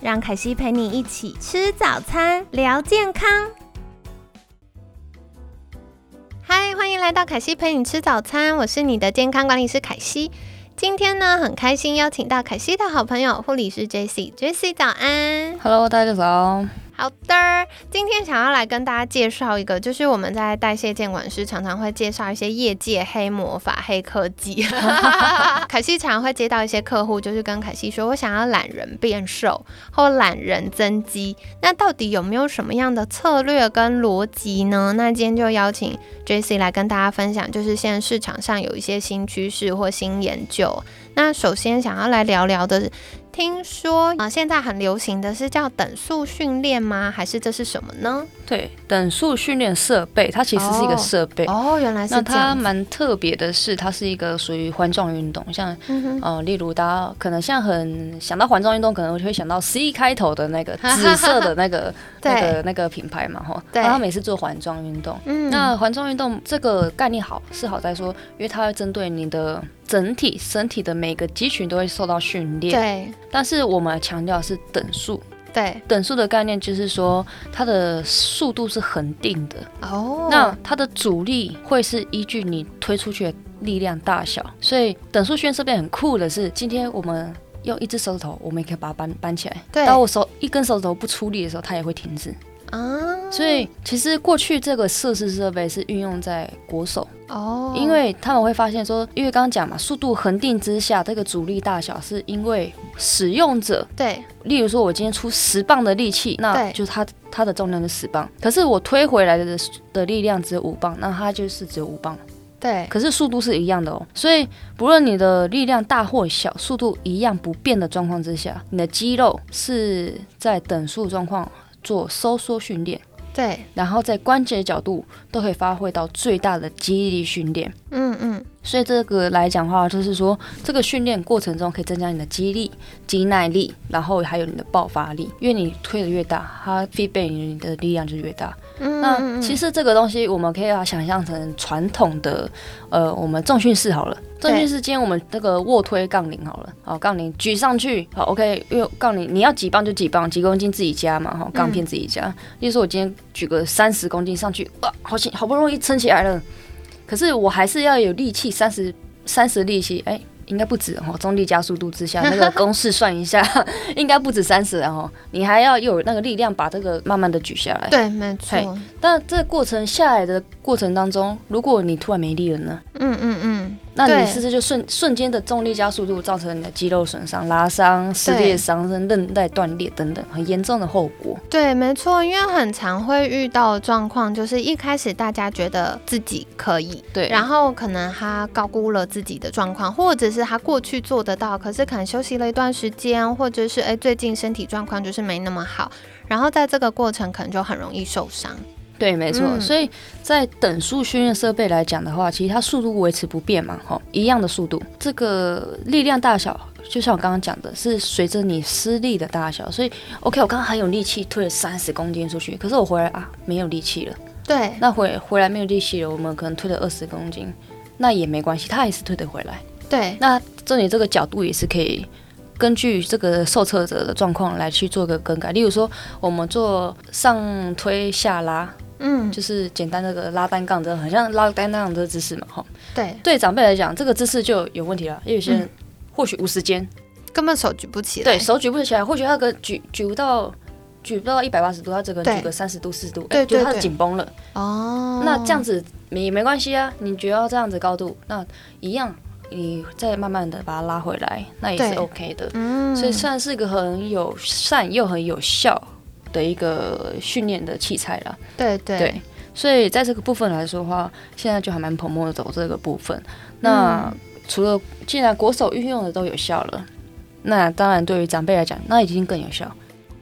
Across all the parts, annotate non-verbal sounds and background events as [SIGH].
让凯西陪你一起吃早餐，聊健康。嗨，欢迎来到凯西陪你吃早餐，我是你的健康管理师凯西。今天呢，很开心邀请到凯西的好朋友护理师 J C，J C 早安，Hello，大家早。好的，今天想要来跟大家介绍一个，就是我们在代谢监管师常常会介绍一些业界黑魔法、黑科技。[LAUGHS] 凯西常常会接到一些客户，就是跟凯西说，我想要懒人变瘦或懒人增肌，那到底有没有什么样的策略跟逻辑呢？那今天就邀请 J C 来跟大家分享，就是现在市场上有一些新趋势或新研究。那首先想要来聊聊的。听说啊，现在很流行的是叫等速训练吗？还是这是什么呢？对，等速训练设备，它其实是一个设备哦。原来是那它蛮特别的是，它是一个属于环状运动，像呃，例如大家可能像很想到环状运动，可能会想到 C 开头的那个 [LAUGHS] 紫色的那个 [LAUGHS] 那个那个品牌嘛，哈。对。他每次做环状运动，嗯，那环状运动这个概念好是好在说，因为它会针对你的整体身体的每个肌群都会受到训练，对。但是我们强调是等速。对，等速的概念就是说，它的速度是恒定的哦。那它的阻力会是依据你推出去的力量大小，所以等速训练设备很酷的是，今天我们用一只手指头，我们也可以把它搬搬起来。对，当我手一根手指头不出力的时候，它也会停止啊。所以其实过去这个设施设备是运用在国手哦，因为他们会发现说，因为刚刚讲嘛，速度恒定之下，这个阻力大小是因为使用者对，例如说我今天出十磅的力气，那就是它它的重量是十磅，可是我推回来的的力量只有五磅，那它就是只有五磅，对，可是速度是一样的哦，所以不论你的力量大或小，速度一样不变的状况之下，你的肌肉是在等速状况做收缩训练。对，然后在关节角度都可以发挥到最大的肌力训练。嗯嗯。所以这个来讲的话，就是说这个训练过程中可以增加你的肌力、肌耐力，然后还有你的爆发力。因为你推的越大，它 feedback 你的力量就越大。那其实这个东西我们可以把它想象成传统的，呃，我们重训室好了。重训室今天我们这个卧推杠铃好了，好杠铃举上去，好 OK。因为杠铃你要几磅就几磅，几公斤自己加嘛，哈，杠片自己加。例如说我今天举个三十公斤上去，哇，好轻，好不容易撑起来了。可是我还是要有力气，三十三十力气，哎，应该不止哦。重力加速度之下，那个公式算一下，[LAUGHS] 应该不止三十然后你还要有那个力量把这个慢慢的举下来。对，没错。但这个过程下来的过程当中，如果你突然没力了呢？嗯嗯嗯。那你是不是就瞬瞬间的重力加速度造成你的肌肉损伤、拉伤、撕裂伤、韧带断裂等等很严重的后果？对，没错，因为很常会遇到状况，就是一开始大家觉得自己可以，对，然后可能他高估了自己的状况，或者是他过去做得到，可是可能休息了一段时间，或者是哎最近身体状况就是没那么好，然后在这个过程可能就很容易受伤。对，没错，所以在等速训练设备来讲的话，其实它速度维持不变嘛，哈，一样的速度，这个力量大小，就像我刚刚讲的，是随着你施力的大小，所以 OK，我刚刚很有力气推了三十公斤出去，可是我回来啊没有力气了，对，那回回来没有力气了，我们可能推了二十公斤，那也没关系，它也是推得回来，对，那这里这个角度也是可以。根据这个受测者的状况来去做个更改，例如说我们做上推下拉，嗯，就是简单那个拉单杠的，很像拉单杠的姿势嘛，哈。对，对长辈来讲，这个姿势就有问题了，因为有些人或许无时间，根本手举不起来。对手举不起来，或许他个举举不到举不到一百八十度，他这个举个三十度四十度，对就，他紧绷了。哦，那这样子没没关系啊，你觉得这样子高度，那一样。你再慢慢的把它拉回来，那也是 OK 的。嗯，所以算是一个很友善又很有效的一个训练的器材了。对对对，所以在这个部分来说的话，现在就还蛮蓬勃的走这个部分。那除了既然国手运用的都有效了，那当然对于长辈来讲，那已经更有效。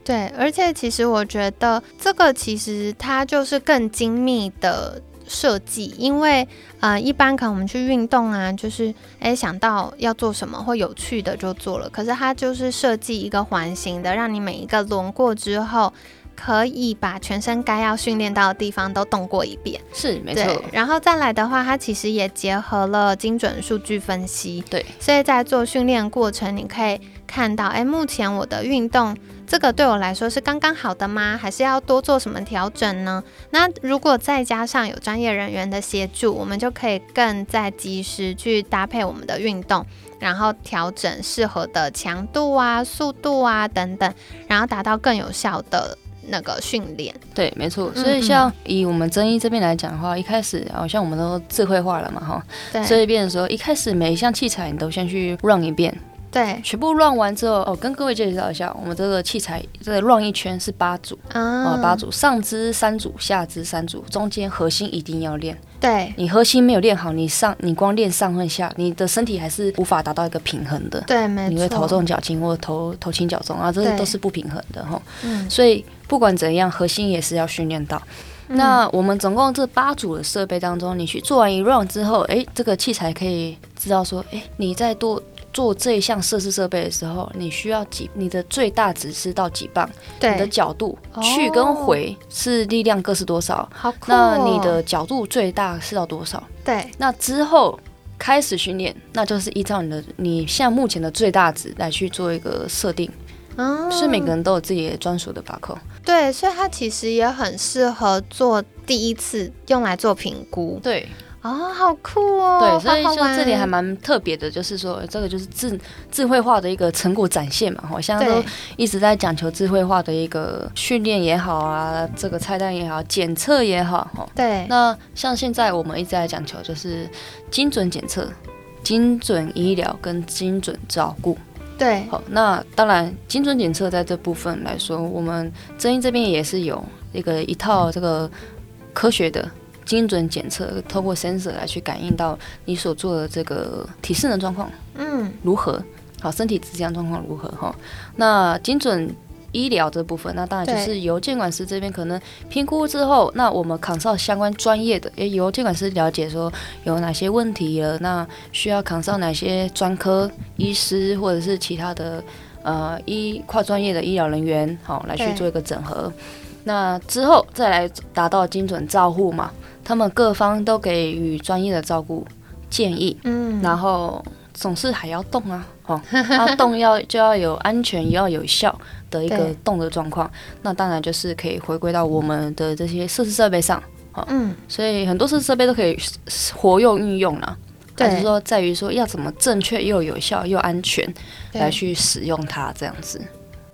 对，而且其实我觉得这个其实它就是更精密的设计，因为呃，一般可能我们去运动啊，就是诶想到要做什么或有趣的就做了，可是它就是设计一个环形的，让你每一个轮过之后。可以把全身该要训练到的地方都动过一遍，是没错。然后再来的话，它其实也结合了精准数据分析，对。所以在做训练过程，你可以看到，哎，目前我的运动这个对我来说是刚刚好的吗？还是要多做什么调整呢？那如果再加上有专业人员的协助，我们就可以更在及时去搭配我们的运动，然后调整适合的强度啊、速度啊等等，然后达到更有效的。那个训练对，没错。所以像以我们增一这边来讲的话，一开始好像我们都智慧化了嘛，哈。对。所以变的时候，一开始每一项器材你都先去 run 一遍。对。全部 run 完之后，哦，跟各位介绍一下，我们这个器材这个 run 一圈是八组啊，八组，上肢三组，下肢三组，中间核心一定要练。对。你核心没有练好，你上你光练上和下，你的身体还是无法达到一个平衡的。对，没错。你会头重脚轻，或者头头轻脚重啊，这些都是不平衡的哈。嗯。所以。不管怎样，核心也是要训练到。那我们总共这八组的设备当中，你去做完一 round 之后，哎，这个器材可以知道说，哎，你在多做这一项设施设备的时候，你需要几，你的最大值是到几磅？对，你的角度去跟回是力量各是多少？好酷。那你的角度最大是到多少？对。那之后开始训练，那就是依照你的你现在目前的最大值来去做一个设定。哦，是每个人都有自己的专属的把控。对，所以它其实也很适合做第一次用来做评估。对，哦，好酷哦。对，所以就这里还蛮特别的，就是说这个就是智智慧化的一个成果展现嘛。好像都一直在讲求智慧化的一个训练也好啊，这个菜单也好，检测也好。哈，对。那像现在我们一直在讲求就是精准检测、精准医疗跟精准照顾。对，好，那当然，精准检测在这部分来说，我们真英这边也是有一个一套这个科学的精准检测，透过 sensor 来去感应到你所做的这个体适能状况，嗯，如何？好，身体质量状况如何？哈，那精准。医疗这部分，那当然就是由监管师这边可能评估之后，那我们扛上相关专业的，也由监管师了解说有哪些问题了，那需要扛上哪些专科医师或者是其他的呃医跨专业的医疗人员，好来去做一个整合。那之后再来达到精准照护嘛，他们各方都给予专业的照顾建议，嗯，然后总是还要动啊，哦，[LAUGHS] 他动要就要有安全，也要有效。的一个动的状况，那当然就是可以回归到我们的这些设施设备上，好，嗯，所以很多设施设备都可以活用运用了，但是说在于说要怎么正确又有效又安全来去使用它这样子。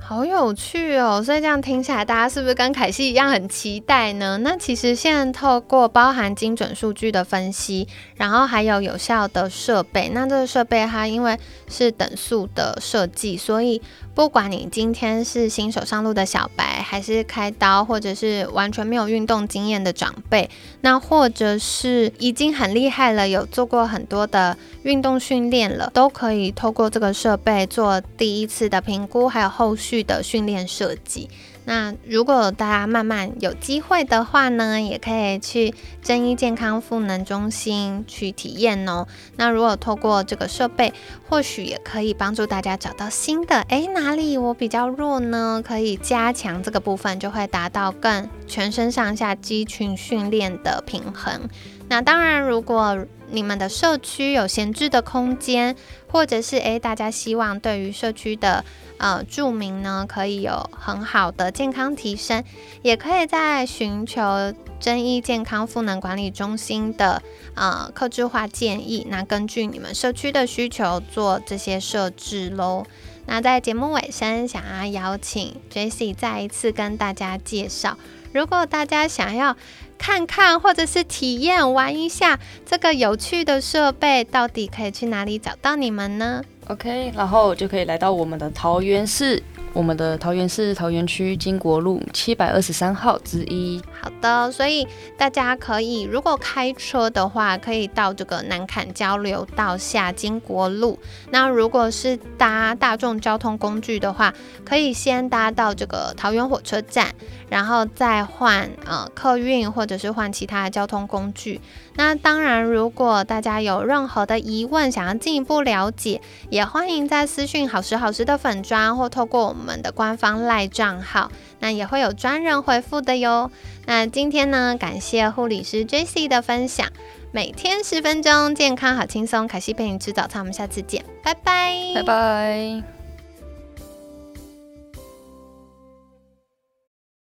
好有趣哦！所以这样听起来，大家是不是跟凯西一样很期待呢？那其实现在透过包含精准数据的分析，然后还有有效的设备，那这个设备它因为是等速的设计，所以不管你今天是新手上路的小白，还是开刀，或者是完全没有运动经验的长辈，那或者是已经很厉害了，有做过很多的运动训练了，都可以透过这个设备做第一次的评估，还有后续。的训练设计，那如果大家慢慢有机会的话呢，也可以去真一健康赋能中心去体验哦。那如果透过这个设备，或许也可以帮助大家找到新的，诶，哪里我比较弱呢？可以加强这个部分，就会达到更全身上下肌群训练的平衡。那当然，如果你们的社区有闲置的空间，或者是诶，大家希望对于社区的呃住民呢，可以有很好的健康提升，也可以在寻求真一健康赋能管理中心的呃客制化建议，那根据你们社区的需求做这些设置喽。那在节目尾声，想要邀请 J C 再一次跟大家介绍，如果大家想要。看看，或者是体验玩一下这个有趣的设备，到底可以去哪里找到你们呢？OK，然后就可以来到我们的桃园市我们的桃园市桃园区金国路七百二十三号之一。好的，所以大家可以如果开车的话，可以到这个南坎交流道下金国路。那如果是搭大众交通工具的话，可以先搭到这个桃园火车站，然后再换呃客运或者是换其他的交通工具。那当然，如果大家有任何的疑问，想要进一步了解，也欢迎在私讯好时好时的粉砖，或透过我们的官方赖账号，那也会有专人回复的哟。那今天呢，感谢护理师 Jesse 的分享，每天十分钟，健康好轻松，凯西陪你吃早餐，我们下次见，拜拜，拜拜。